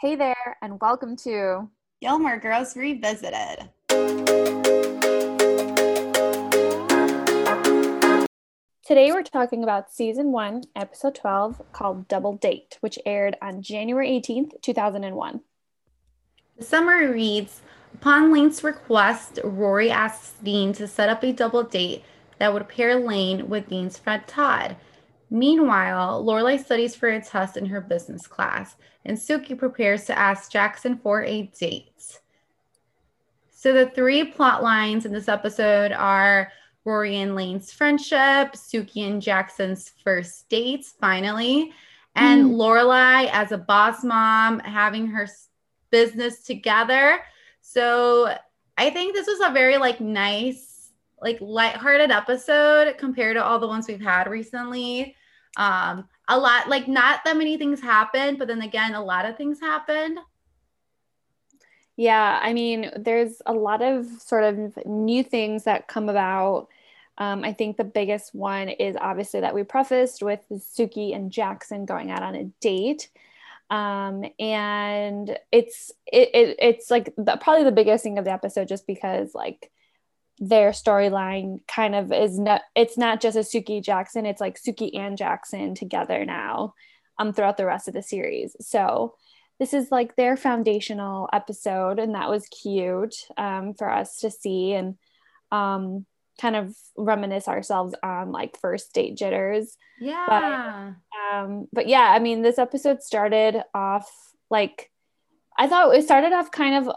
Hey there, and welcome to Gilmore Girls Revisited. Today we're talking about season one, episode 12, called Double Date, which aired on January 18th, 2001. The summary reads Upon Lane's request, Rory asks Dean to set up a double date that would pair Lane with Dean's friend Todd. Meanwhile, Lorelai studies for a test in her business class, and Sookie prepares to ask Jackson for a date. So the three plot lines in this episode are Rory and Lane's friendship, Sookie and Jackson's first dates, finally, and mm. Lorelai as a boss mom having her business together. So I think this was a very like nice, like lighthearted episode compared to all the ones we've had recently. Um, a lot like not that many things happened, but then again, a lot of things happened. Yeah, I mean, there's a lot of sort of new things that come about um, I think the biggest one is obviously that we prefaced with Sookie and Jackson going out on a date. Um, and it's it, it it's like the, probably the biggest thing of the episode just because like their storyline kind of is not it's not just a Sookie Jackson, it's like Sookie and Jackson together now um throughout the rest of the series. So this is like their foundational episode and that was cute um, for us to see and um kind of reminisce ourselves on like first date jitters. Yeah. But, um, but yeah, I mean, this episode started off like I thought it started off kind of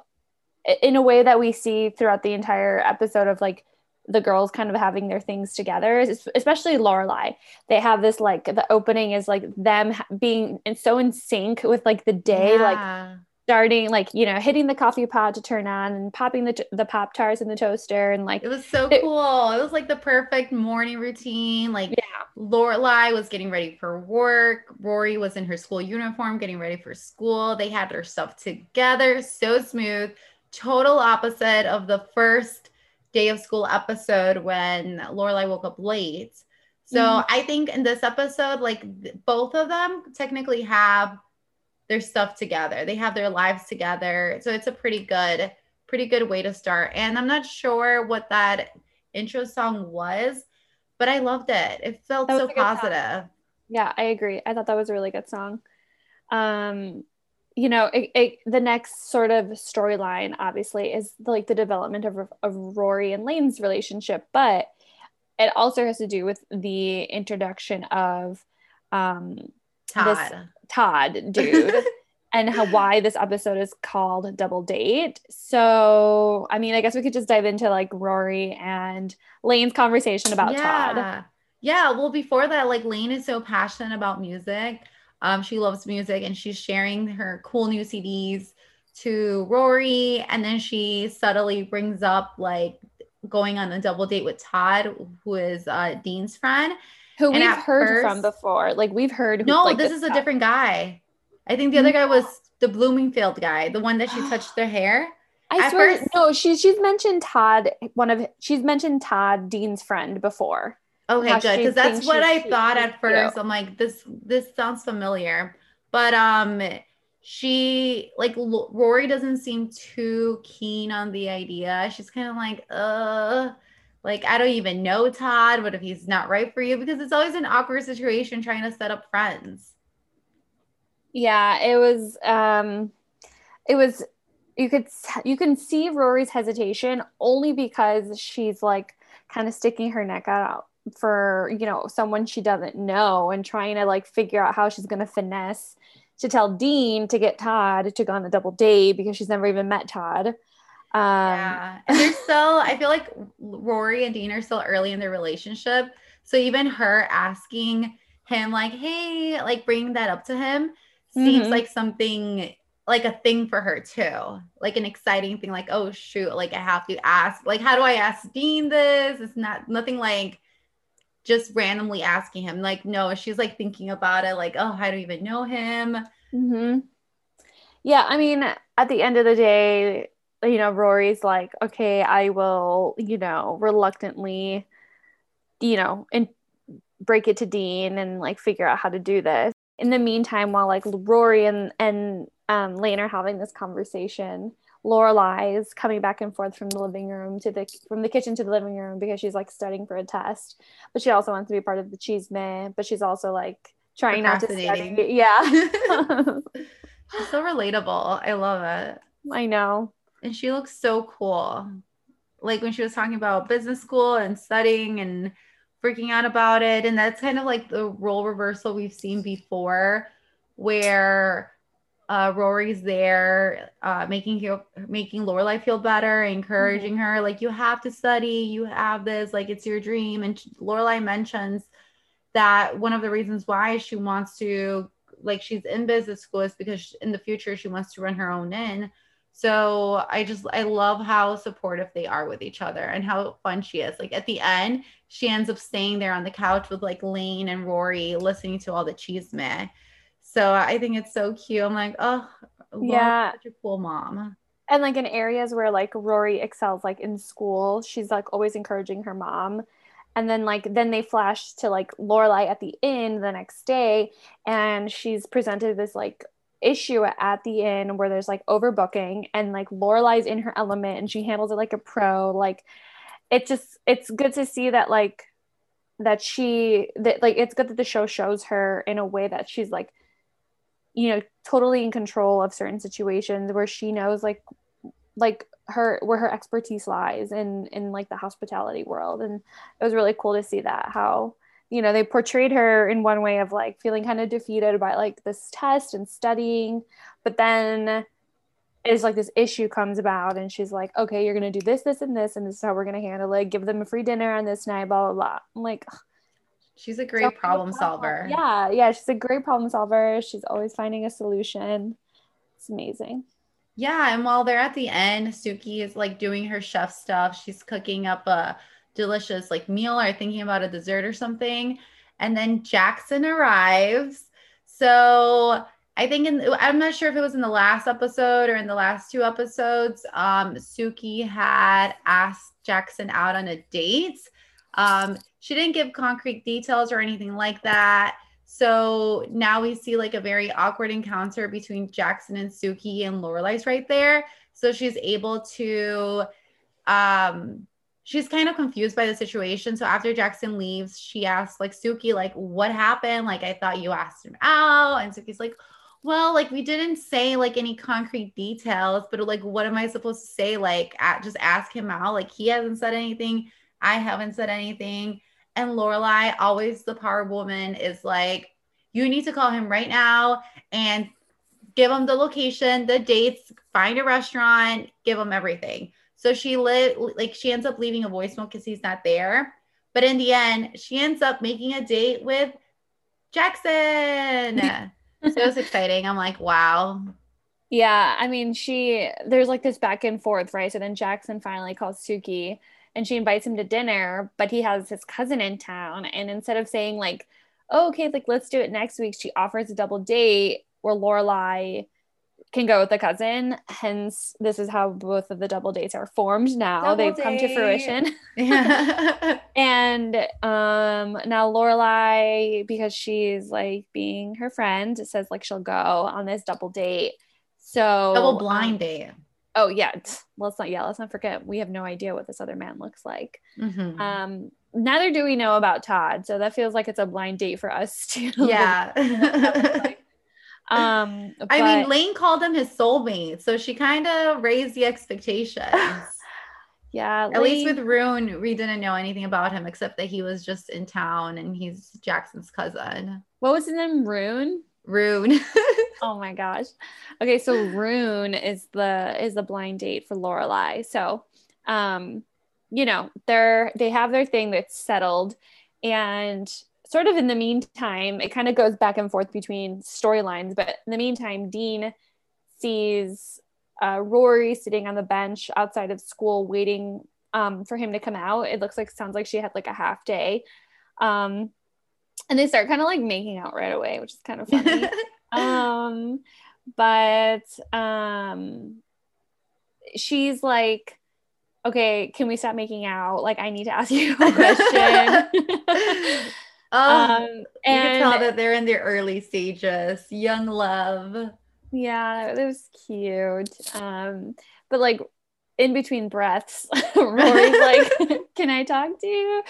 in a way that we see throughout the entire episode of like the girls kind of having their things together, especially Lorelai. They have this like the opening is like them being and so in sync with like the day, yeah. like starting like you know hitting the coffee pot to turn on and popping the, t- the pop tarts in the toaster and like it was so it, cool. It was like the perfect morning routine. Like yeah. Lorelai was getting ready for work. Rory was in her school uniform getting ready for school. They had their stuff together. So smooth total opposite of the first day of school episode when lorelai woke up late so mm-hmm. i think in this episode like both of them technically have their stuff together. They have their lives together. So it's a pretty good, pretty good way to start. And I'm not sure what that intro song was, but I loved it. It felt so positive. Yeah, I agree. I thought that was a really good song. Um, you know, it, it, the next sort of storyline, obviously, is the, like the development of, of Rory and Lane's relationship, but it also has to do with the introduction of um, Todd. This, Todd dude. and how why this episode is called Double Date. So, I mean, I guess we could just dive into like Rory and Lane's conversation about yeah. Todd. Yeah. Well, before that, like Lane is so passionate about music. Um, she loves music and she's sharing her cool new CDs to Rory. And then she subtly brings up like going on a double date with Todd, who is uh, Dean's friend who and we've heard first, from before. Like we've heard. No, like, this, this is a different guy. I think the other guy was the Bloomingfield guy, the one that she touched their hair. I At swear, first, no, she's she's mentioned Todd. One of she's mentioned Todd Dean's friend before. Okay, good because that's what I thought at first. I'm like, this this sounds familiar, but um, she like Rory doesn't seem too keen on the idea. She's kind of like, uh like, I don't even know Todd, What if he's not right for you, because it's always an awkward situation trying to set up friends. Yeah, it was, um, it was, you could, you can see Rory's hesitation only because she's like kind of sticking her neck out for, you know, someone she doesn't know and trying to like figure out how she's going to finesse to tell Dean to get Todd to go on a double date because she's never even met Todd. Um, yeah, and they're still. I feel like Rory and Dean are still early in their relationship, so even her asking him like, "Hey," like bringing that up to him seems mm-hmm. like something like a thing for her too, like an exciting thing. Like, oh shoot, like I have to ask. Like, how do I ask Dean this? It's not nothing like just randomly asking him. Like, no, she's like thinking about it. Like, oh, I don't even know him. Mm-hmm. Yeah, I mean, at the end of the day, you know, Rory's like, okay, I will, you know, reluctantly, you know, and break it to Dean and like figure out how to do this. In the meantime, while like Rory and and um, Lane are having this conversation. Lorelai is coming back and forth from the living room to the from the kitchen to the living room because she's like studying for a test, but she also wants to be part of the cheese man. But she's also like trying not to study. Yeah, she's so relatable. I love it. I know, and she looks so cool. Like when she was talking about business school and studying and freaking out about it, and that's kind of like the role reversal we've seen before, where uh, Rory's there, uh, making you making Lorelai feel better, encouraging mm-hmm. her, like you have to study, you have this, like it's your dream. And Lorelai mentions that one of the reasons why she wants to, like, she's in business school is because in the future she wants to run her own inn. So I just I love how supportive they are with each other and how fun she is. Like at the end, she ends up staying there on the couch with like Lane and Rory, listening to all the cheese man so I think it's so cute. I'm like, oh, yeah, such a cool mom. And like in areas where like Rory excels, like in school, she's like always encouraging her mom. And then like then they flash to like Lorelai at the inn the next day, and she's presented this like issue at the inn where there's like overbooking, and like Lorelai's in her element and she handles it like a pro. Like it just it's good to see that like that she that like it's good that the show shows her in a way that she's like you know totally in control of certain situations where she knows like like her where her expertise lies in in like the hospitality world. And it was really cool to see that how you know they portrayed her in one way of like feeling kind of defeated by like this test and studying. But then is like this issue comes about and she's like okay you're gonna do this this and this and this is how we're gonna handle it. Give them a free dinner on this night blah blah blah. I'm like She's a great problem solver. Yeah, yeah, she's a great problem solver. She's always finding a solution. It's amazing. Yeah, and while they're at the end, Sookie is like doing her chef stuff. She's cooking up a delicious like meal or thinking about a dessert or something. And then Jackson arrives. So I think in I'm not sure if it was in the last episode or in the last two episodes. Um, Sookie had asked Jackson out on a date. Um, she didn't give concrete details or anything like that. So now we see like a very awkward encounter between Jackson and Sookie and Lorelai's right there. So she's able to um she's kind of confused by the situation. So after Jackson leaves, she asks like Sookie, like, what happened? Like, I thought you asked him out. And Sookie's like, well, like we didn't say like any concrete details, but like, what am I supposed to say? Like, at, just ask him out. Like, he hasn't said anything. I haven't said anything. And Lorelai, always the power woman, is like, you need to call him right now and give him the location, the dates, find a restaurant, give him everything. So she lit like she ends up leaving a voicemail because he's not there. But in the end, she ends up making a date with Jackson. so it's exciting. I'm like, wow. Yeah, I mean, she there's like this back and forth, right? So then Jackson finally calls Sookie and she invites him to dinner, but he has his cousin in town. And instead of saying, like, oh, okay, like let's do it next week, she offers a double date where Lorelai can go with the cousin. Hence, this is how both of the double dates are formed now. Double They've date. come to fruition. and um now Lorelai, because she's like being her friend, says like she'll go on this double date. So double blind date oh yeah Well let's not yeah let's not forget we have no idea what this other man looks like. Mm-hmm. um neither do we know about todd so that feels like it's a blind date for us too. Yeah. Um but, i mean lane called him his soulmate so she kind of raised the expectations. Yeah at least with rune we didn't know anything about him except that he was just in town and he's jackson's cousin. What was his name? Rune? Rune. Oh my gosh. Okay, so Rune is the is the blind date for Lorelai. So, um, you know, they're they have their thing that's settled, and sort of in the meantime, it kind of goes back and forth between storylines. But in the meantime, Dean sees uh, Rory sitting on the bench outside of school, waiting um, for him to come out. It looks like sounds like she had like a half day. Um, and they start kind of like making out right away, which is kind of funny. um, but um, she's like, okay, can we stop making out? Like, I need to ask you a question. um, um, and you can tell that they're in their early stages, young love. Yeah, it was cute. Um, but like in between breaths, Rory's like, "Can I talk to you?"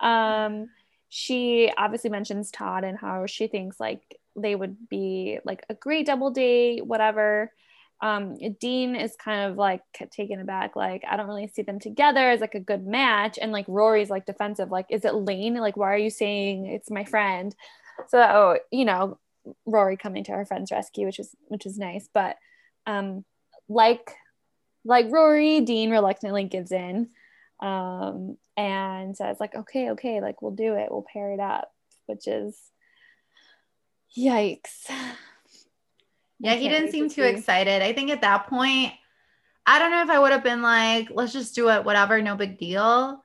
Um, she obviously mentions Todd and how she thinks like they would be like a great double date, whatever. Um, Dean is kind of like taken aback, like I don't really see them together as like a good match, and like Rory's like defensive, like is it Lane? Like why are you saying it's my friend? So you know, Rory coming to her friend's rescue, which is which is nice, but um, like like Rory, Dean reluctantly gives in um, and says like, okay, okay, like we'll do it, we'll pair it up, which is yikes. Yeah, he didn't seem to too see. excited. I think at that point, I don't know if I would have been like, let's just do it, whatever, no big deal.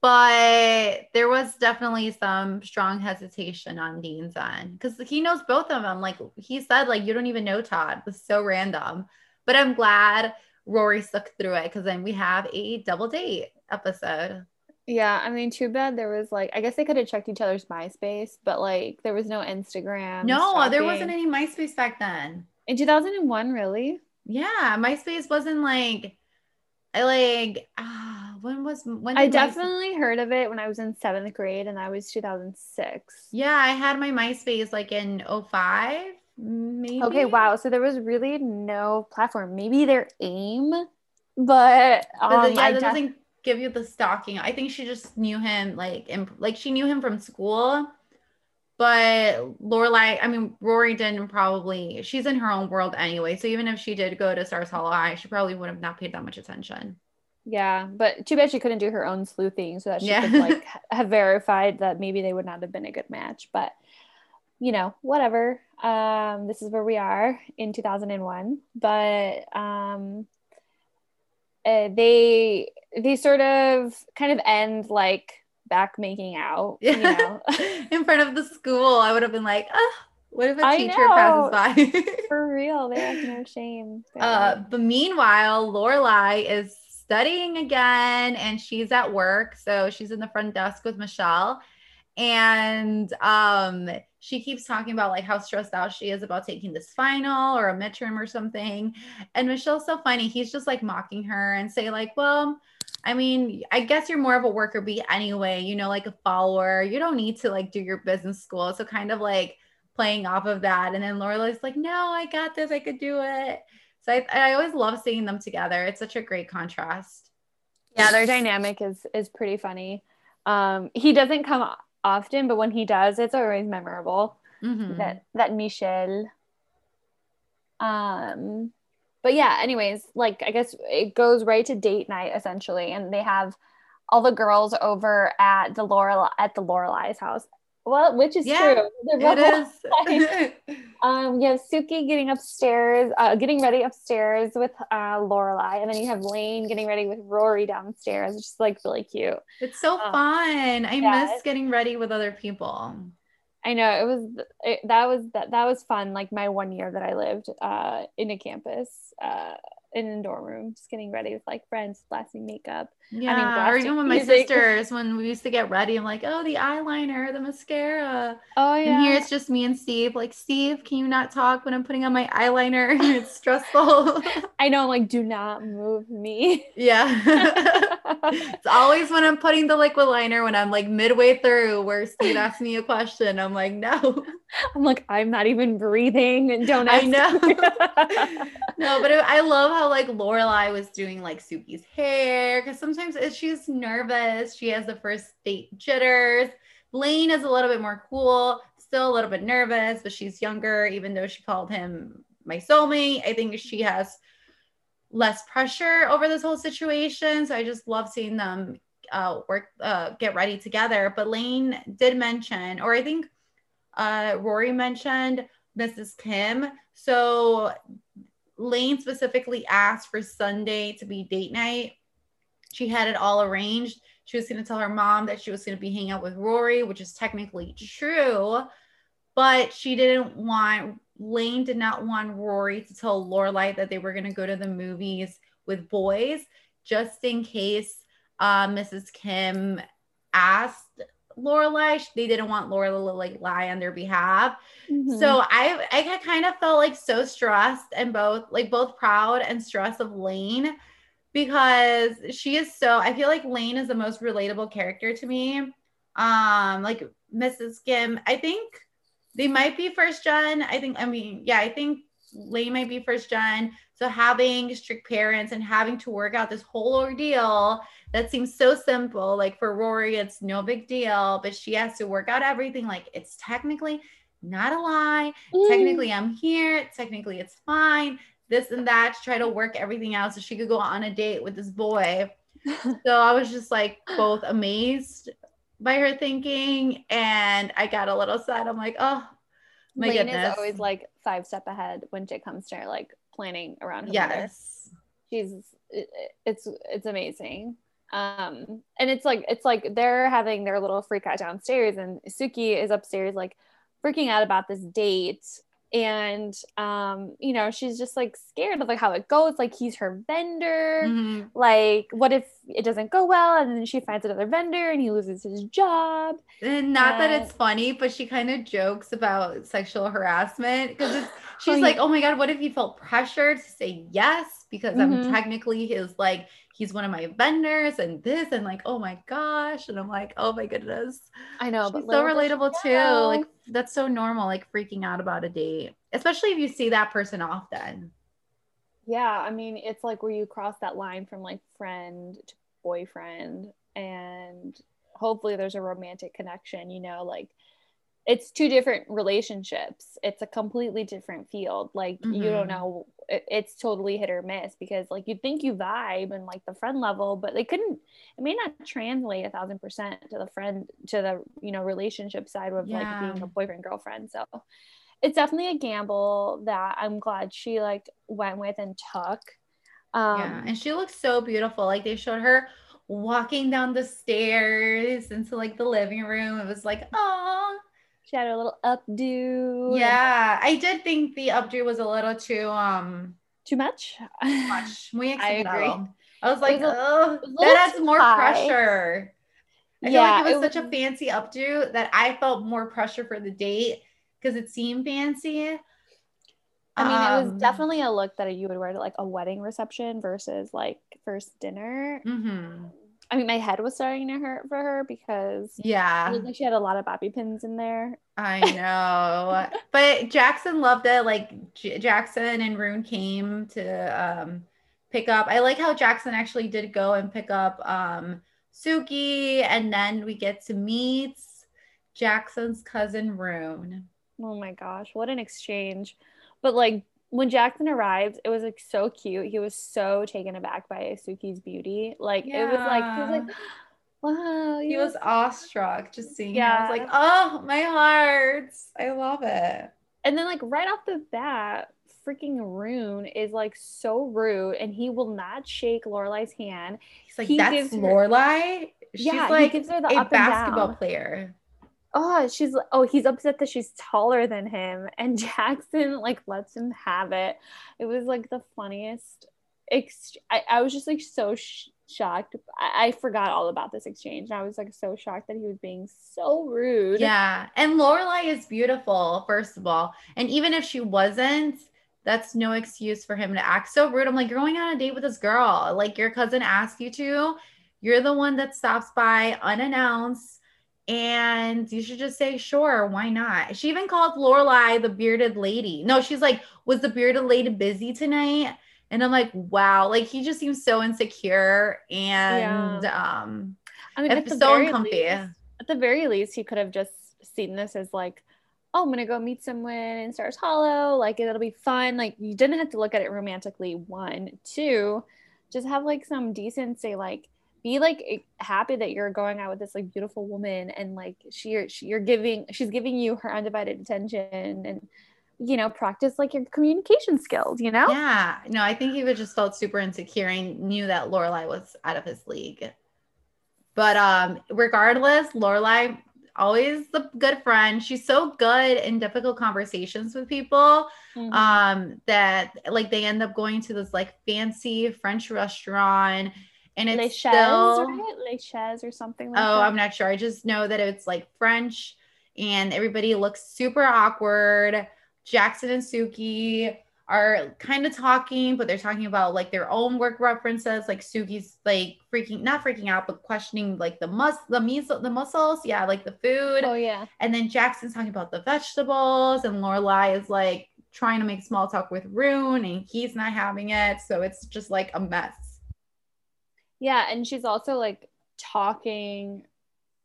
But there was definitely some strong hesitation on Dean's end because he knows both of them. Like he said, like you don't even know Todd. It was so random. But I'm glad Rory stuck through it because then we have a double date episode. Yeah, I mean, too bad there was like, I guess they could have checked each other's MySpace, but like there was no Instagram. No, stalking. there wasn't any MySpace back then. In 2001, really? Yeah, MySpace wasn't like, I like, uh, when was, when I definitely heard of it when I was in seventh grade and that was 2006. Yeah, I had my MySpace like in 05. Maybe. Okay, wow. So there was really no platform. Maybe their aim, but, um, but yeah, that def- doesn't give you the stalking. I think she just knew him like imp- like she knew him from school. But Lorelai, I mean, Rory didn't probably. She's in her own world anyway. So even if she did go to Stars Hollow High, she probably would have not paid that much attention. Yeah, but too bad she couldn't do her own sleuthing so that she yeah. could like have verified that maybe they would not have been a good match. But you know, whatever. Um, this is where we are in 2001. But um, uh, they they sort of kind of end like back making out. You know? in front of the school. I would have been like, oh, what if a I teacher know. passes by? For real, they have no shame. Uh, but meanwhile, Lorelai is studying again, and she's at work, so she's in the front desk with Michel, and um she keeps talking about like how stressed out she is about taking this final or a midterm or something. And Michel's so funny. He's just like mocking her and say like, well, I mean, I guess you're more of a worker bee anyway, you know, like a follower. You don't need to like do your business school. So kind of like playing off of that. And then Lorelai's like, no, I got this. I could do it. So I, I always love seeing them together. It's such a great contrast. Yeah, their dynamic is is pretty funny. Um, he doesn't come often, but when he does, it's always memorable. Mm-hmm. That that Michel. Um, but yeah. Anyways, like I guess it goes right to date night essentially, and they have all the girls over at the Laurel at the Lorelai's house. Well, which is yeah, true. It is. um, you have Sookie getting upstairs, uh, getting ready upstairs with uh, Lorelai, and then you have Lane getting ready with Rory downstairs, which is like really cute. It's so um, fun. I yeah, miss getting ready with other people. I know it was it, that was that that was fun. Like my one year that I lived uh, in a campus. Uh, in a dorm room, just getting ready with like friends, blasting makeup. Yeah, I mean, or even with my sisters when we used to get ready, I'm like, oh, the eyeliner, the mascara. Oh yeah. And here it's just me and Steve. Like, Steve, can you not talk when I'm putting on my eyeliner? it's stressful. I know, like, do not move me. Yeah. it's always when I'm putting the liquid liner when I'm like midway through where Steve asks me a question. I'm like, no. I'm like, I'm not even breathing. Don't I know. no, but it, I love how like Lorelai was doing like Sookie's hair because sometimes she's nervous. She has the first date jitters. Lane is a little bit more cool, still a little bit nervous, but she's younger, even though she called him my soulmate. I think she has less pressure over this whole situation. So I just love seeing them uh, work, uh, get ready together. But Lane did mention, or I think uh, Rory mentioned Mrs. Kim. So Lane specifically asked for Sunday to be date night. She had it all arranged. She was going to tell her mom that she was going to be hanging out with Rory, which is technically true, but she didn't want Lane did not want Rory to tell Lorelai that they were going to go to the movies with boys, just in case uh, Mrs. Kim asked Lorelai. They didn't want Lorelai to like lie on their behalf. Mhm. So I I kind of felt like so stressed and both like both proud and stressed of Lane because she is so I feel like Lane is the most relatable character to me. Um like Mrs. Kim, I think they might be first gen. I think I mean, yeah, I think Lane might be first gen. So having strict parents and having to work out this whole ordeal that seems so simple. Like for Rory, it's no big deal, but she has to work out everything. Like it's technically not a lie. Mm. Technically, I'm here. Technically, it's fine. This and that to try to work everything out so she could go on a date with this boy. So I was just like both amazed by her thinking and I got a little sad. I'm like, oh my Lane goodness. is always like five step ahead when it comes to like planning around her mother. yes. she's it's it's amazing um and it's like it's like they're having their little freak out downstairs and sookie is upstairs like freaking out about this date and um you know she's just like scared of like how it goes like he's her vendor Mhm. like what if it doesn't go well and then she finds another vendor and he loses his job And not that Uh, it's funny, but she kind of jokes about sexual harassment because she's Oh, like, yeah. oh my god, what if he felt pressured to say yes because I'm Mhm. technically his like he's one of my vendors and this and like oh my gosh and I'm like oh my goodness i know she's but so little does she relatable too know. like that's so normal like freaking out about a date especially if you see that person often Yeah, I mean, it's like where you cross that line from like friend to boyfriend, and hopefully there's a romantic connection, you know, like it's two different relationships. It's a completely different field. Like, you don't Mhm. know, it- it's totally hit or miss because, like, you'd think you vibe and like the friend level, but they couldn't, it may not translate a thousand percent to the friend, to the, you know, relationship side of like being a boyfriend, girlfriend. So, it's definitely a gamble that I'm glad she like went with and took. Um, yeah and she looks so beautiful like they showed her walking down the stairs into like the living room it was like oh she had her little updo. yeah i did think the updo was a little too um too much. much muy I agree. i was like was oh it a that adds more high. pressure I feel Yeah, like it it was such a was- fancy updo that I felt more pressure for the date because it seemed fancy. I mean, it Um, was definitely a look that you would wear to like a wedding reception versus like first dinner. mhm. I mean, my head was starting to hurt for her because Yeah, like she had a lot of bobby pins in there. I know. but Jackson loved it. Like J- Jackson and Rune came to um, pick up. I like how Jackson actually did go and pick up um, Sookie, and then we get to meet Jackson's cousin Rune. Oh my gosh, what an exchange. But like when Jackson arrived, it was like so cute. He was so taken aback by Sookie's beauty. Like it was like he was like, wow. He was awestruck just seeing yeah. I was like, oh, my heart. I love it. And then like right off the bat, freaking Rune is like so rude and he will not shake Lorelai's hand. He's like, He that's gives her- Lorelai. She's yeah, like he gives her the a up and basketball player. Oh, she's oh, he's upset that she's taller than him, and Jackson like lets him have it. It was like the funniest. Ex- I, I was just like so sh- shocked. I-, I forgot all about this exchange. And i was like so shocked that he was being so rude. Yeah. And Lorelai is beautiful, first of all. And even if she wasn't, that's no excuse for him to act so rude. I'm like, you're going on a date with this girl. Like your cousin asked you to. You're the one that stops by unannounced. And you should just say, sure, why not? She even called Lorelai the bearded lady. No, she's like, was the bearded lady busy tonight? And I'm like, wow, like he just seems so insecure and um I mean, the so uncomfy. least- at the very least, he could have just seen this as like, oh, I'm gonna go meet someone in Stars Hollow. Like it'll be fun. Like you didn't have to look at it romantically. One, two, just have like some decency. Like be like e- happy that you're going out with this like beautiful woman and like she, she you're giving she's giving you her undivided attention and you know practice like your communication skills. You know. Yeah, no, I think he was just felt super insecure and knew that Lorelai was out of his league. But um, regardless, Lorelai always the good friend. She's so good in difficult conversations with people Mhm. um, that like they end up going to this like fancy French restaurant and it's Les Chaises, still right? Les or something like oh that. i'm not sure. I just know that it's like french and everybody looks super awkward. Jackson and sookie are kind of talking but they're talking about like their own work references. Like sookie's like freaking not freaking out but questioning like the mus the muscle the muscles. Yeah like the food. Oh yeah. and then jackson's talking about the vegetables and lorelai is like trying to make small talk with rune and he's not having it. So it's just like a mess Yeah, and she's also like talking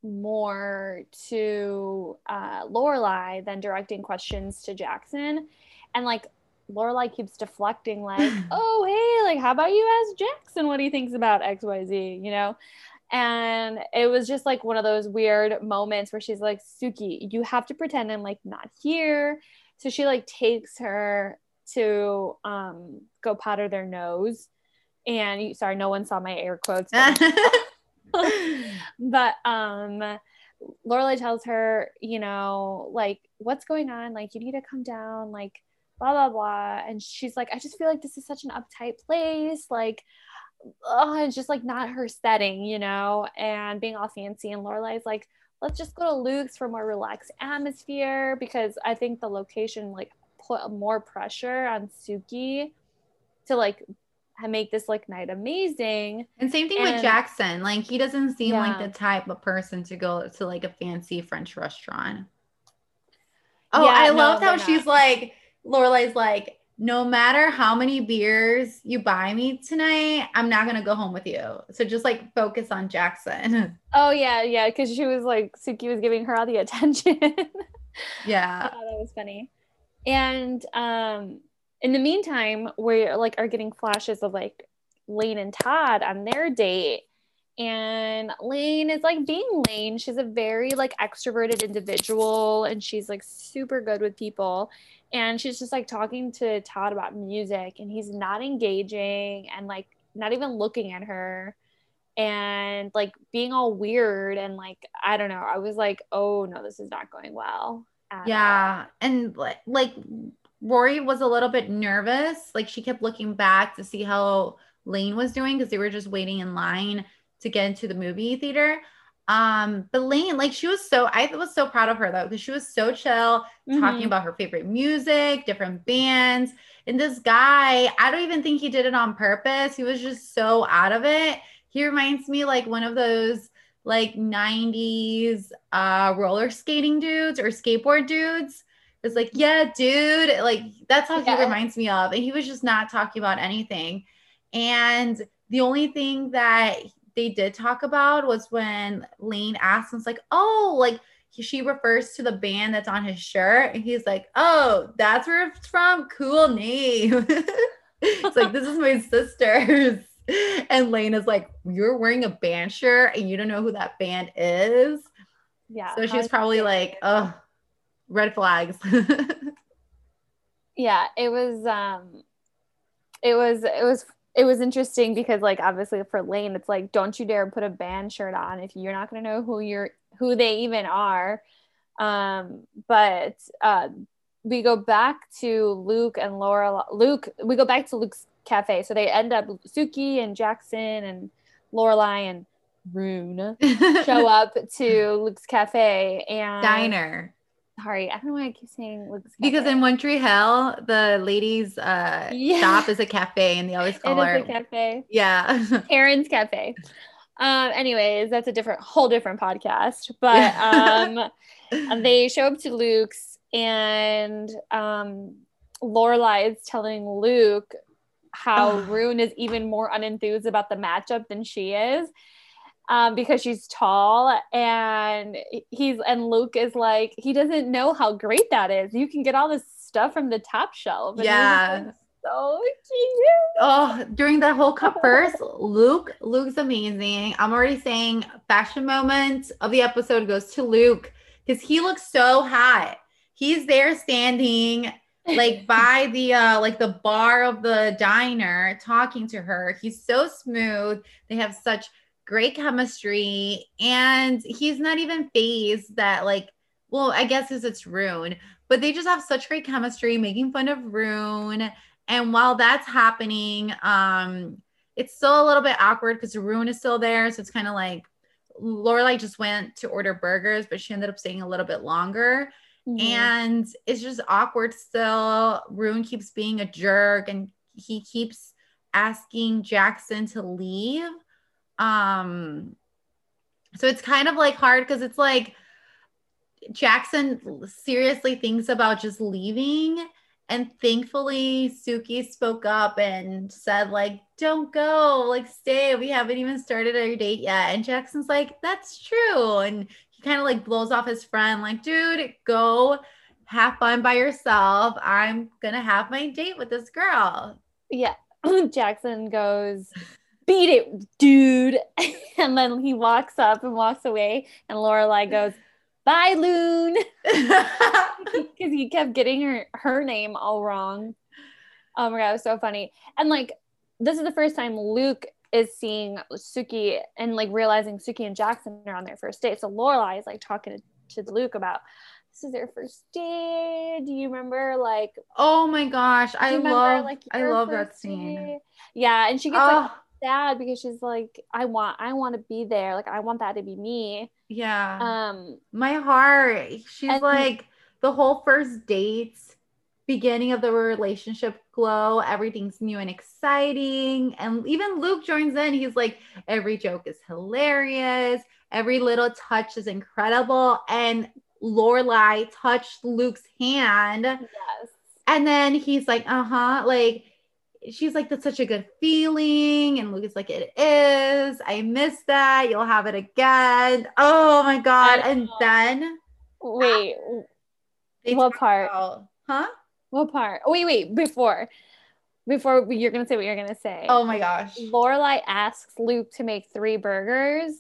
more to uh, Lorelai than directing questions to Jackson, and like Lorelai keeps deflecting, like, "Oh, hey, like, how about you ask Jackson what he thinks about X, Y, Z?" You know, and it was just like one of those weird moments where she's like, "Sookie, you have to pretend I'm like not here." So she like takes her to um, go powder their nose and you, sorry, no one saw my air quotes, but, but um, Lorelai tells her, you know, like what's going on? Like you need to come down, like blah blah blah. And she's like, I just feel like this is such an uptight place, like. Oh, it's just like not her setting, you know, and being all fancy. And Lorelai's like, let's just go to Luke's for more relaxed atmosphere because I think the location like put more pressure on Sookie to like make this like night amazing. And same thing And- with Jackson. Like he doesn't seem like the type of person to go to like a fancy French restaurant. Oh, Yeah, I no, loved how she's not. like, Lorelai's like, no matter how many beers you buy me tonight, I'm not gonna go home with you. So just like focus on Jackson. Oh yeah, yeah, because she was like Sookie was giving her all the attention. Yeah. thought that was funny. And um in the meantime, we like are getting flashes of like Lane and Todd on their date. And Lane is like being Lane. She's a very like extroverted individual and she's like super good with people. And she's just like talking to Todd about music and he's not engaging and like not even looking at her and like being all weird and like I don't know. I was like, "Oh no, this is not going well." at all. Yeah. And like, like Rory was a little bit nervous. Like she kept looking back to see how Lane was doing because they were just waiting in line to get into the movie theater. Um, but Lane, like she was so I was so proud of her though, because she was so chill, Mhm. talking about her favorite music, different bands. And this guy, I don't even think he did it on purpose. He was just so out of it. He reminds me like one of those like 90s uh roller skating dudes or skateboard dudes. It's like, yeah, dude, like that's how Yeah. he reminds me of. And he was just not talking about anything. And the only thing that they did talk about was when Lane asked him, it's like, oh, like he- she refers to the band that's on his shirt. And he's like, oh, that's where it's from. Cool name. it's like, this is my sister's. And Lane is like, you're wearing a band shirt and you don't know who that band is. Yeah. So she was probably like, oh, red flags. yeah it was um it was it was it was interesting because like obviously for lane it's like don't you dare put a band shirt on if you're not going to know who you're who they even are um but uh we go back to luke and laura luke we go back to luke's cafe so they end up sookie and jackson and lorelai and rune show up to luke's cafe and Diner. Sorry i don't know why i keep saying luke's Because Cafe. in Montreal, the ladies' uh, Yeah. shop is a cafe, and they always It call her. is a cafe. yeah. Karen's Cafe. Um, anyways, that's a different, whole different podcast. But um, they show up to Luke's, and um, Lorelai is telling Luke how. Rune is even more unenthused about the matchup than she is. Um, because she's tall and he's and Luke is like he doesn't know how great that is. You can get all this stuff from the top shelf. And it was just, Yeah. like, so cute. Oh, during that whole cup first, Luke, Luke's amazing. I'm already saying fashion moment of the episode goes to Luke because he looks so hot. He's there standing like by the uh like the bar of the diner talking to her. He's so smooth. They have such great chemistry and he's not even phased that like well, I guess it's it's Rune, but they just have such great chemistry making fun of Rune. And while that's happening, um, it's still a little bit awkward because Rune is still there. So it's kind of like Lorelai just went to order burgers, but she ended up staying a little bit longer. And it's just awkward still. Rune keeps being a jerk and he keeps asking Jackson to leave. Um so it's kind of like hard because it's like Jackson seriously thinks about just leaving and thankfully, Sookie spoke up and said, like, don't go, like, stay. We haven't even started our date yet. And Jackson's like, that's true. And he kind of like blows off his friend, like, dude, go have fun by yourself. I'm gonna have my date with this girl. Yeah. Jackson goes, beat it, dude. and then he walks up and walks away. And Lorelai goes, bye loon because he kept getting her her name all wrong oh my god it was so funny and like this is the first time luke is seeing Sookie and like realizing Sookie and jackson are on their first date so lorelai is like talking to, to luke about this is their first date do you remember like oh my gosh i remember, love like i love that scene date? yeah and she gets oh. like sad because she's like i want i want to be there like i want that to be me yeah. Um, my heart. She's and- like the whole first dates, beginning of the relationship glow, everything's new and exciting. And even Luke joins in. He's like, every joke is hilarious, every little touch is incredible. And Lorelai touched Luke's hand. Yes. And then he's like, uh-huh, like she's like, that's such a good feeling. And Lucas like, it is. I miss that. You'll have it again. Oh my God. And then wait, what part? About, huh? What part? wait, wait, before. Before you're gonna say what you're gonna say. Oh my gosh. Lorelai asks Luke to make three burgers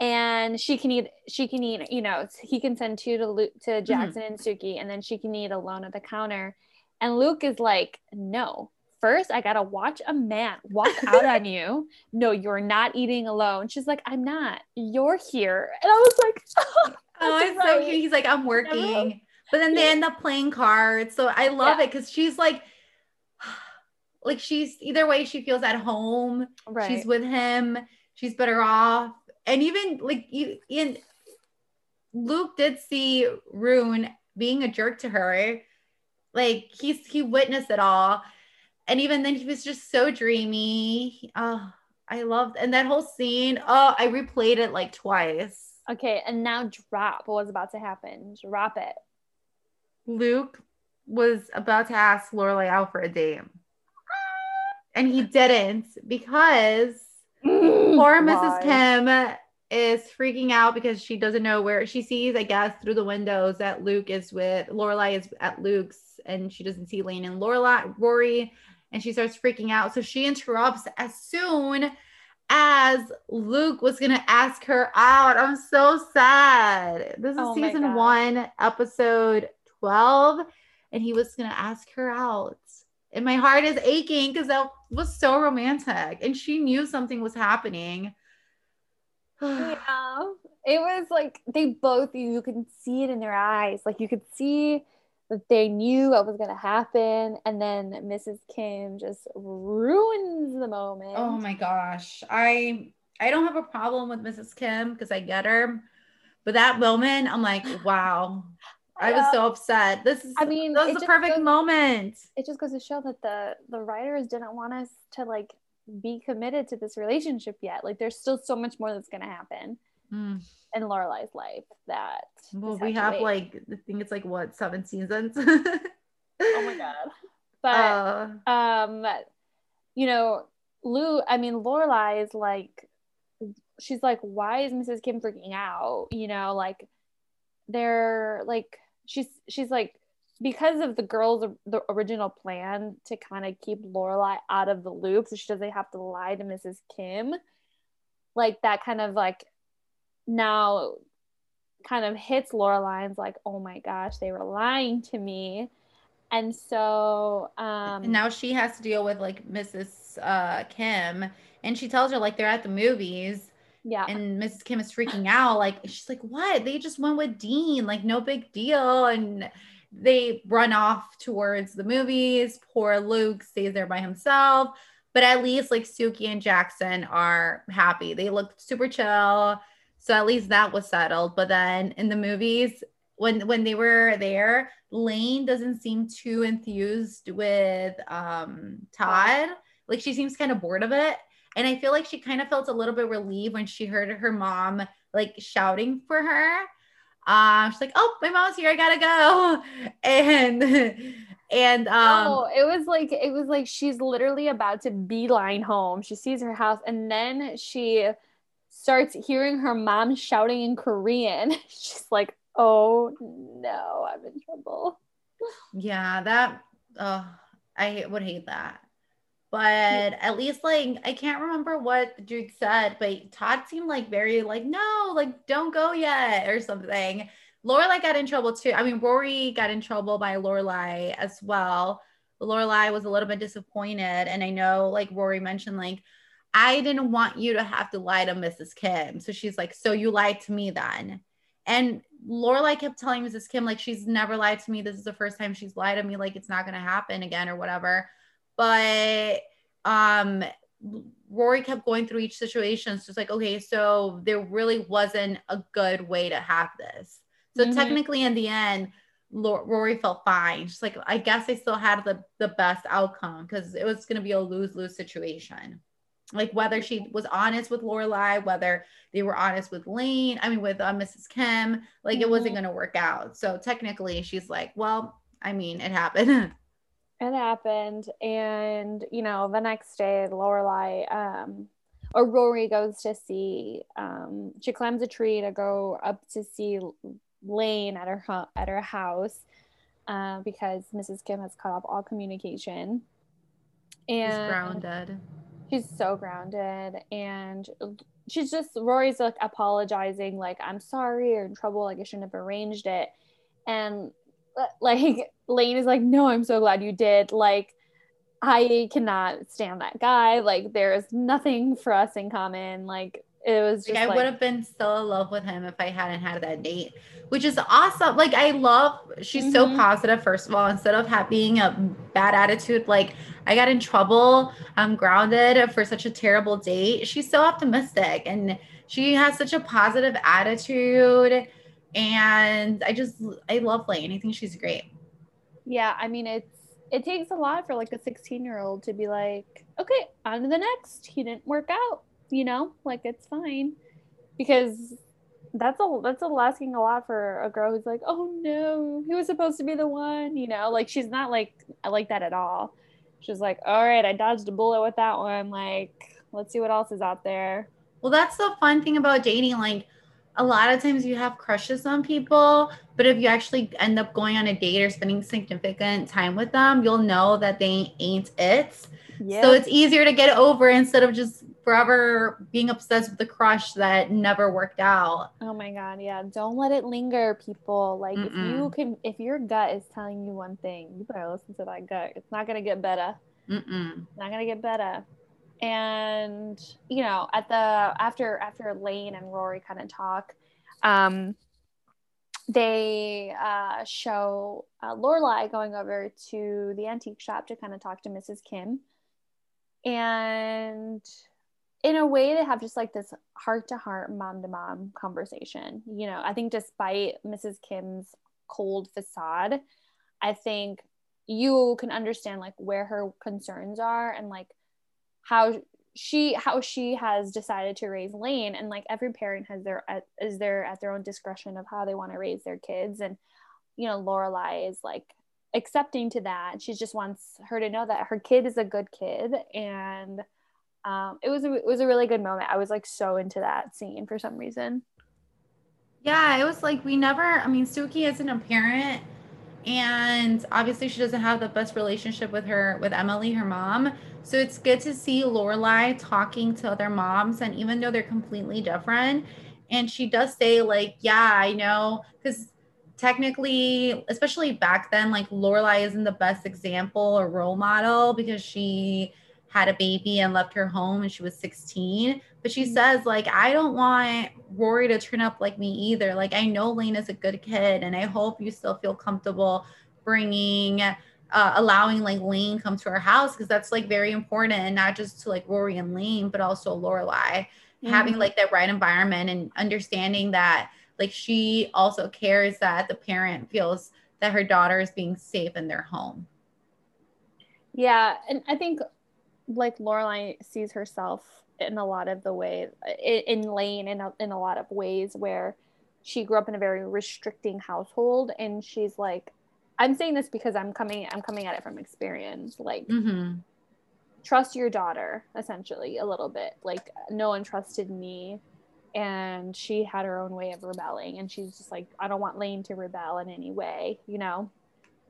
and she can eat she can eat you know he can send two to Luke to mm-hmm. Jackson mm-hmm. and Sookie and then she can eat alone at the counter and Luke is like no first I gotta watch a man walk out on you. No, you're not eating alone. She's like, I'm not. You're here. And I was like, oh, oh it's right. so cute. He's like, I'm working. But then they end up playing cards. So I love yeah. it because she's like, like she's either way, she feels at home. Right. She's with him. She's better off. And even like you in Luke did see Rune being a jerk to her. Like he's he witnessed it all and even then he was just so dreamy. Oh, I loved and that whole scene. Oh, I replayed it like twice. Okay, and now drop what was about to happen. Drop it. Luke was about to ask Lorelai out for a date. Ah. And he didn't because mm, poor Mrs. Kim is freaking out because she doesn't know where she sees, I guess, through the windows that Luke is with Lorelai is at Luke's and she doesn't see Lane and Lorelai Rory and she starts freaking out. So she interrupts as soon as Luke was going to ask her out. I'm so sad. This is oh season one, episode 12, and he was going to ask her out. And my heart is aching because that was so romantic. And she knew something was happening. yeah. It was like they both, you could see it in their eyes. Like you could see that they knew what was going to happen and then mrs kim just ruins the moment oh my gosh i i don't have a problem with mrs kim because i get her but that moment i'm like wow I was so upset. This is I mean, that was the perfect goes, moment. It just goes to show that the the writers didn't want us to like be committed to this relationship yet. Like there's still so much more that's gonna happen. Mm in Lorelai's life that well we have wait. like I think it's like what seven seasons. oh my god. But uh, um you know, Lou, I mean Lorelai is like she's like, why is Mrs. Kim freaking out? You know, like they're like she's she's like because of the girls the original plan to kind of keep Lorelai out of the loop so she doesn't have to lie to Mrs. Kim. Like that kind of like now kind of hits Lorelai's like, oh my gosh, they were lying to me. And so um and now she has to deal with like Mrs. Uh, Kim and she tells her like they're at the movies. Yeah. And Mrs. Kim is freaking out. Like she's like, what? They just went with Dean, like no big deal. And they run off towards the movies. Poor Luke stays there by himself. but at least like Sookie and Jackson are happy. They look super chill. So at least that was settled. But then in the movies, when when they were there, Lane doesn't seem too enthused with um Todd. Like she seems kind of bored of it. And I feel like she kind of felt a little bit relieved when she heard her mom like shouting for her. Um, she's like, "Oh, my mom's here. I gotta go." And and um, oh, it was like it was like she's literally about to beeline home. She sees her house, and then she starts hearing her mom shouting in Korean. She's like, "Oh no, I'm in trouble." Yeah, that. Oh, I would hate that but at least like I can't remember what the Duke said, but Todd seemed like very like no, like don't go yet or something. Lorelai got in trouble too. I mean, Rory got in trouble by Lorelai as well. Lorelai was a little bit disappointed, and I know like Rory mentioned like I didn't want you to have to lie to Mrs. Kim, so she's like, so you lied to me then. And Lorelai kept telling Mrs. Kim like she's never lied to me. This is the first time she's lied to me. Like it's not gonna happen again or whatever but um Rory kept going through each situation. So it's like, okay, so there really wasn't a good way to have this. So mm-hmm. technically, in the end, Rory felt fine. She's like, I guess I still had the, the best outcome because it was going to be a lose lose situation. Like whether she was honest with Lorelai, whether they were honest with Lane, I mean, with uh, Mrs. Kim, like mm-hmm. it wasn't mm-hmm. going to work out. So technically, she's like, well, I mean, it happened. it happened and you know the next day lorelai um or rory goes to see um she climbs a tree to go up to see lane at her at her house uh, because mrs kim has cut off all communication and she's grounded she's so grounded and she's just rory's like apologizing like i'm sorry you're in trouble like i shouldn't have arranged it and uh, like Lane is like, no, I'm so glad you did. Like, I cannot stand that guy. Like, there's nothing for us in common. Like, it was like, I would have been still in love with him if I hadn't had that date, which is awesome. Like, I love she's mm-hmm. so positive, first of all, instead of having a bad attitude, like I got in trouble, I'm grounded for such a terrible date. She's so optimistic and she has such a positive attitude and I just I love Lane. I think she's great. Yeah, I mean it's it takes a lot for like a 16 year old to be like, okay, on to the next. He didn't work out, you know, like it's fine, because that's a that's a asking a lot for a girl who's like, oh no, he was supposed to be the one, you know, like she's not like I like that at all. She's like, all right, I dodged a bullet with that one. Like, let's see what else is out there. Well, that's the fun thing about dating. Like, a lot of times you have crushes on people, but if you actually end up going on a date or spending significant time with them, you'll know that they ain't it. So it's easier to get over instead of just forever being obsessed with the crush that never worked out. Oh my god, yeah. Don't let it linger, people. Like Mm-mm. if you can if your gut is telling you one thing, you better listen to that gut. It's not gonna get better. Mm-mm. not gonna get better and you know at the after after lane and rory kind of talk um they uh, show uh, Lorelai going over to the antique shop to kind of talk to Mrs. Kim, and in a way, they have just like this heart to heart, mom to mom conversation. You know, I think despite Mrs. Kim's cold facade, I think you can understand like where her concerns are and like how she how she has decided to raise Lane and like every parent has their is there at their own discretion of how they want to raise their kids and you know Lorelai is like accepting to that she just wants her to know that her kid is a good kid and um, it was a, it was a really good moment. I was like so into that scene for some reason. Yeah it was like we never I mean Sookie isn't a parent and obviously she doesn't have the best relationship with her with Emily her mom. So it's good to see Lorelai talking to other moms and even though they're completely different and she does say like yeah I know cuz technically especially back then like Lorelai isn't the best example or role model because she had a baby and left her home and she was 16 but she mm-hmm. says like i don't want rory to turn up like me either like i know lane is a good kid and i hope you still feel comfortable bringing uh, allowing like Lane come to our house because that's like very important, and not just to like Rory and Lane, but also Lorelai mm-hmm. having like that right environment and understanding that like she also cares that the parent feels that her daughter is being safe in their home. Yeah, and I think like Lorelai sees herself in a lot of the way in Lane in a, in a lot of ways where she grew up in a very restricting household and she's like I'm saying this because I'm coming I'm coming at it from experience like mm-hmm. trust your daughter essentially a little bit like no one trusted me and she had her own way of rebelling and she's just like I don't want Lane to rebel in any way you know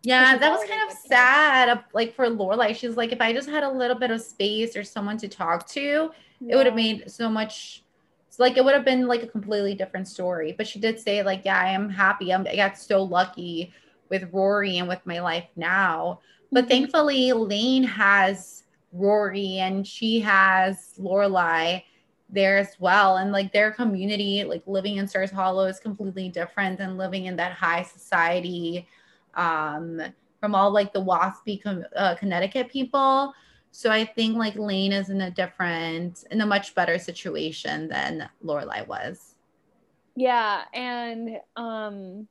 yeah, that was kind of sad. Like for Lorelai, she's like, if I just had a little bit of space or someone to talk to, yeah. it would have made so much. Like it would have been like a completely different story. But she did say, like, yeah, I am happy. I'm, I got so lucky with Rory and with my life now. But mm-hmm. thankfully, Lane has Rory and she has Lorelai there as well. And like their community, like living in Stars Hollow, is completely different than living in that high society um, from all like the waspy uh, Connecticut people. So I think like Lane is in a different, in a much better situation than Lorelai was. Yeah, and um,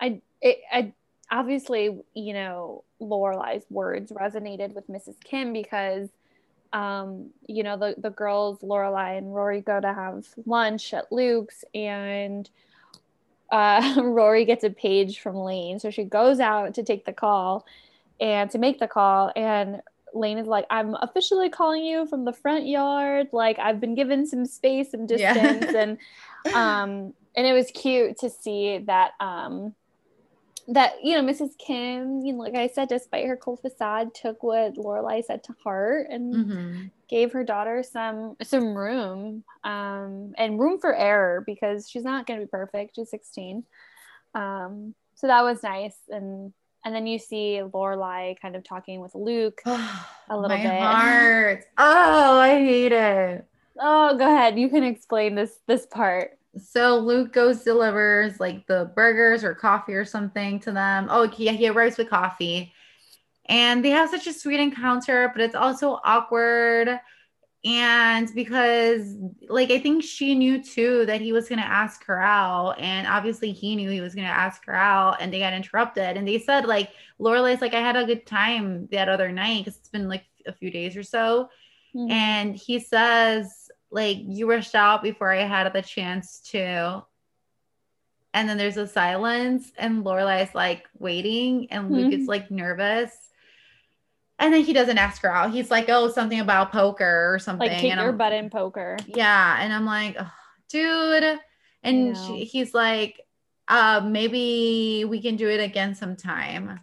I, it, I obviously you know Lorelai's words resonated with Mrs. Kim because um, you know the the girls Lorelai and Rory go to have lunch at Luke's and uh, Rory gets a page from Lane. So she goes out to take the call and to make the call. And Lane is like, I'm officially calling you from the front yard. Like I've been given some space, some distance. Yeah. and um, and it was cute to see that um that you know Mrs. Kim, you know, like I said, despite her cold facade, took what Lorelai said to heart and mm-hmm. gave her daughter some some room um, and room for error because she's not going to be perfect. She's 16, um, so that was nice. And and then you see Lorelai kind of talking with Luke a little My bit. Heart. Oh, I hate it. Oh, go ahead. You can explain this this part. So Luke goes delivers like the burgers or coffee or something to them. Oh, yeah, he arrives with coffee. And they have such a sweet encounter, but it's also awkward. And because, like, I think she knew too that he was going to ask her out. And obviously, he knew he was going to ask her out. And they got interrupted. And they said, like, Lorelai's like, I had a good time that other night because it's been like a few days or so. Mm-hmm. And he says, like you rushed out before I had the chance to. And then there's a silence, and Lorelai's like waiting, and Luke mm-hmm. is like nervous. And then he doesn't ask her out. He's like, "Oh, something about poker or something." Like kick and your butt in poker. Yeah, and I'm like, oh, "Dude," and she, he's like, uh, "Maybe we can do it again sometime."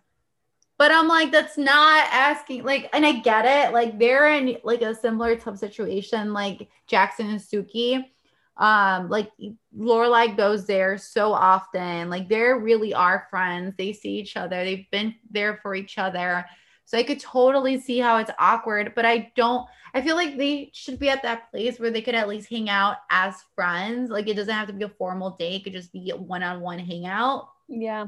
But I'm like, that's not asking, like, and I get it. Like, they're in like a similar tough situation, like Jackson and Sookie. Um, like Lorelai goes there so often. Like, they really are friends. They see each other, they've been there for each other. So I could totally see how it's awkward, but I don't, I feel like they should be at that place where they could at least hang out as friends. Like, it doesn't have to be a formal date, it could just be a one on one hangout. Yeah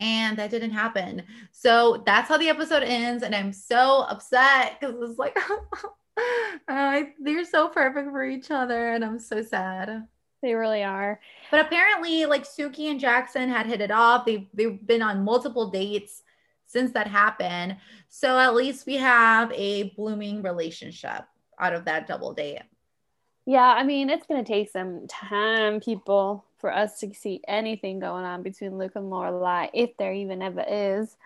and that didn't happen. So that's how the episode ends, and I'm so upset because it's like uh, they're so perfect for each other, and I'm so sad. They really are. But apparently, like Sookie and Jackson had hit it off. They've they've been on multiple dates since that happened. So at least we have a blooming relationship out of that double date. Yeah, I mean, it's gonna take some time, people for us to see anything going on between Luke and Lorelai, if there even ever is.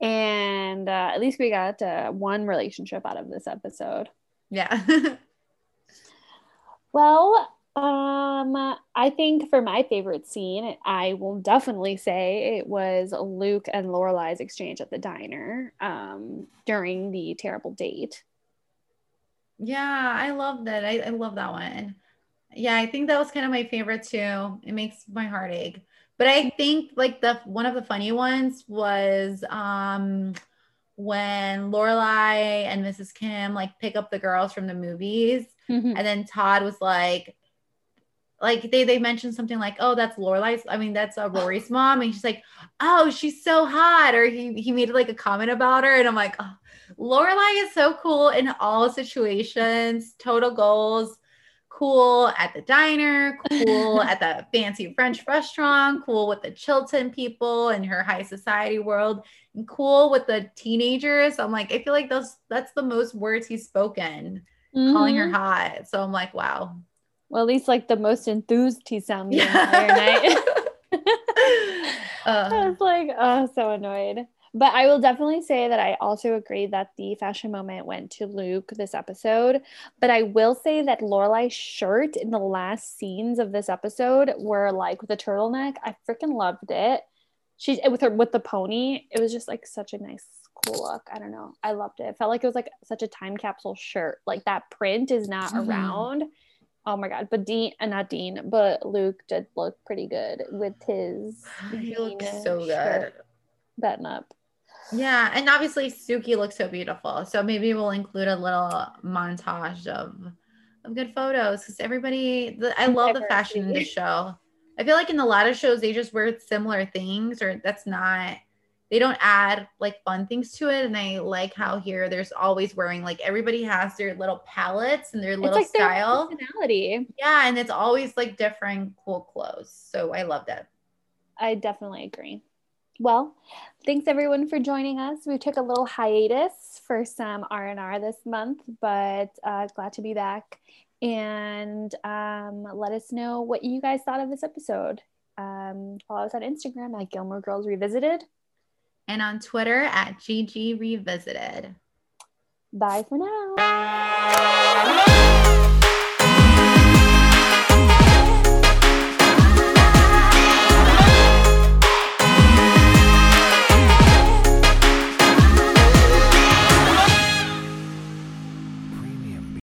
And uh, at least we got uh, one relationship out of this episode. Yeah. well, um, I think for my favorite scene, I will definitely say it was Luke and Lorelai's exchange at the diner um, during the terrible date. Yeah, I love that. I, I love that one. Yeah, I think that was kind of my favorite too. It makes my heart ache. But I think like the one of the funny ones was um when Lorelai and Mrs. Kim like pick up the girls from the movies, mm-hmm. and then Todd was like, like they they mentioned something like, oh, that's Lorelai's. I mean, that's uh, Rory's mom, and she's like, oh, she's so hot, or he he made like a comment about her, and I'm like, oh, Lorelai is so cool in all situations. Total goals. Cool at the diner, cool at the fancy French restaurant, cool with the Chilton people and her high society world, and cool with the teenagers. I'm like, I feel like those that's the most words he's spoken, mm-hmm. calling her mm-hmm. hot. So I'm like, wow, well, at least like the most enthused he sounded the entire night. uh, I was like, oh, so annoyed. But I will definitely say that I also agree that the fashion moment went to Luke this episode. But I will say that Lorelai's shirt in the last scenes of this episode were like with a turtleneck. I freaking loved it. She's with her with the pony. It was just like such a nice cool look. I don't know. I loved it. It felt like it was like such a time capsule shirt. Like that print is not mm-hmm. around oh my god but dean and uh, not dean but luke did look pretty good with his he looked so good button up yeah and obviously Sookie looks so beautiful so maybe we'll include a little montage of of good photos because everybody the, i love the fashion in the show i feel like in a lot of shows they just wear similar things or that's not they don't add like fun things to it. And I like how here there's always wearing like everybody has their little palettes and their little like style. Their personality. Yeah. And it's always like different cool clothes. So I love that. I definitely agree. Well, thanks everyone for joining us. We took a little hiatus for some R&R this month, but uh, glad to be back. And um, let us know what you guys thought of this episode. Um, follow us on Instagram at Gilmore Girls Revisited and on Twitter at GG Revisited. Bye for now.